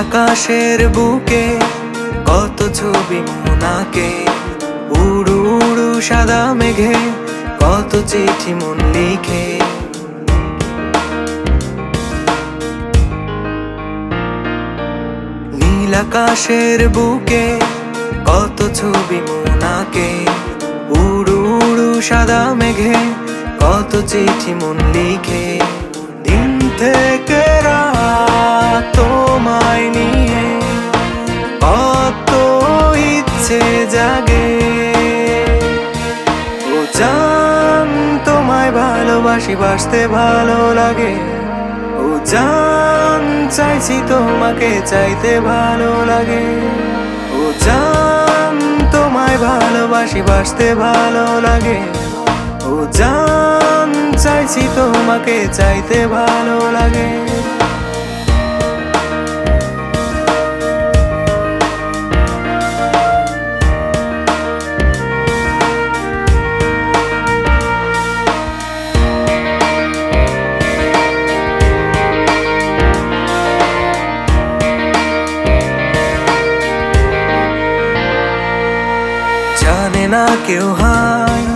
আকাশের বুকে কত ছবি মোনাকে? উড়ু উড়ু সাদা মেঘে কত চিঠি মন লিখে? নীল আকাশের বুকে কত ছবি মোনাকে? উড়ু উড়ু সাদা মেঘে কত চিঠি মন লিখে? দিন থেকে ভালোবাসি, বাসতে ভালো লাগে। ও জান, চাইছি তোমাকে চাইতে ভালো লাগে। ও জান, তোমায় ভালোবাসি, বাসতে ভালো লাগে। ও জান, চাইছি তোমাকে চাইতে ভালো লাগে। জানে না কেউ হায়।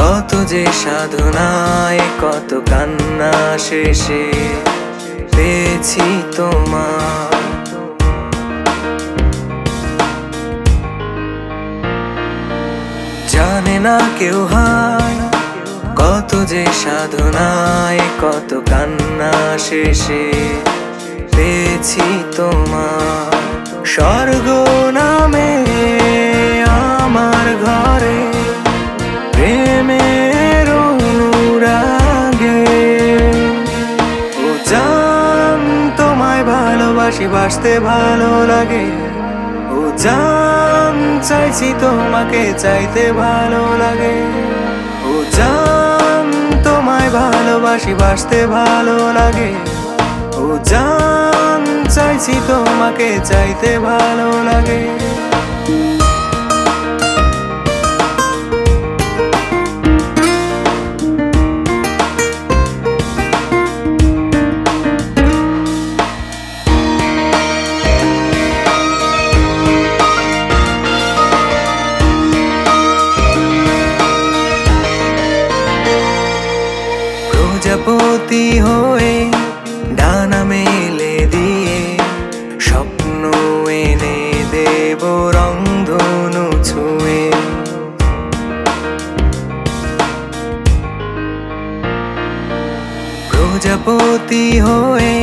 কত যে সাধনায়, কত কান্না শেষে পেয়েছি তোমার জানে না কেউ হায়। কত যে সাধনায়, কত কান্না শেষে পেয়েছি তোমার স্বর্গ ভালোবাসি বাসতে ভালো লাগে। ও জান, চাইছি তোমাকে চাইতে ভালো লাগে। ও জান, তোমায় ভালোবাসি, বাসতে ভালো লাগে। ও জান, চাইছি তোমাকে চাইতে ভালো লাগে। প্রজাপতি হয়ে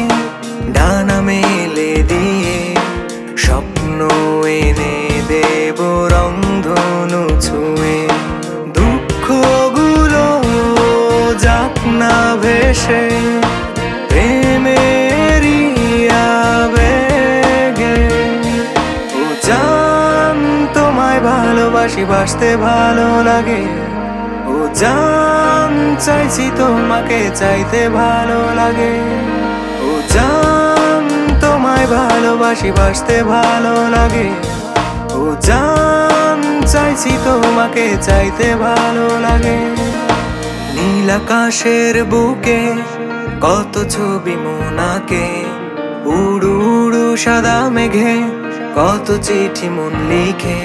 ডানা মেলে দিয়ে স্বপ্ন এনে দেব রংধনু ছুঁয়ে। দুঃখগুলো যাক না ভেসে তোমায় ভালোবাসি, বাসতে ভালো লাগে। ও জান চাইছি তোমাকে চাইতে ভালো লাগে। ও জান, তোমায় ভালোবাসি, বাসতে ভালো লাগে। ও জান, চাইছি তোমাকে চাইতে ভালো লাগে। নীল আকাশের বুকে কত ছবি মোনাকে। উড়ু উড়ু সাদা মেঘে কত চিঠি মন লিখে।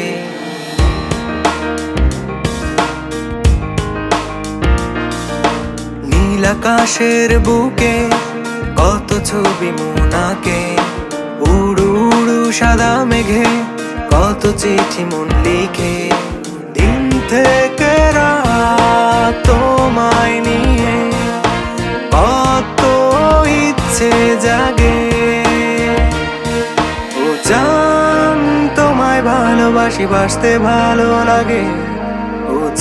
নীল আকাশের বুকে, কত ছবি মোনাকে, উড়ু উড়ু সাদা মেঘে, কত চিঠি মন লিখে। দিন থেকে তোমায় নিয়ে, কত ইচ্ছে জাগে। ও জান, তোমায় ভালোবাসি, বাসতে ভালো লাগে।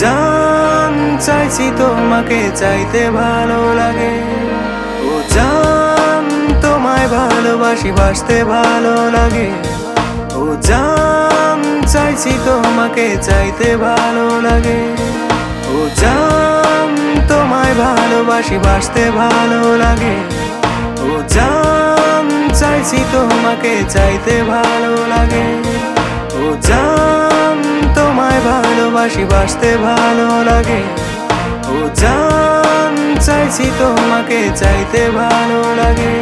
জান চাইছি তোমাকে চাইতে ভালো লাগে। ও জান, তোমায় ভালোবাসি, বাসতে ভালো লাগে। ও জান, চাইছি তোমাকে চাইতে ভালো লাগে। ও জান, তোমায় ভালোবাসি, বাসতে ভালো লাগে। ও জান, চাইছি তোমাকে চাইতে ভালো লাগে। ও জান ভালোবাসি বাসতে ভালো লাগে। ও জান চাইছি তোমাকে চাইতে ভালো লাগে।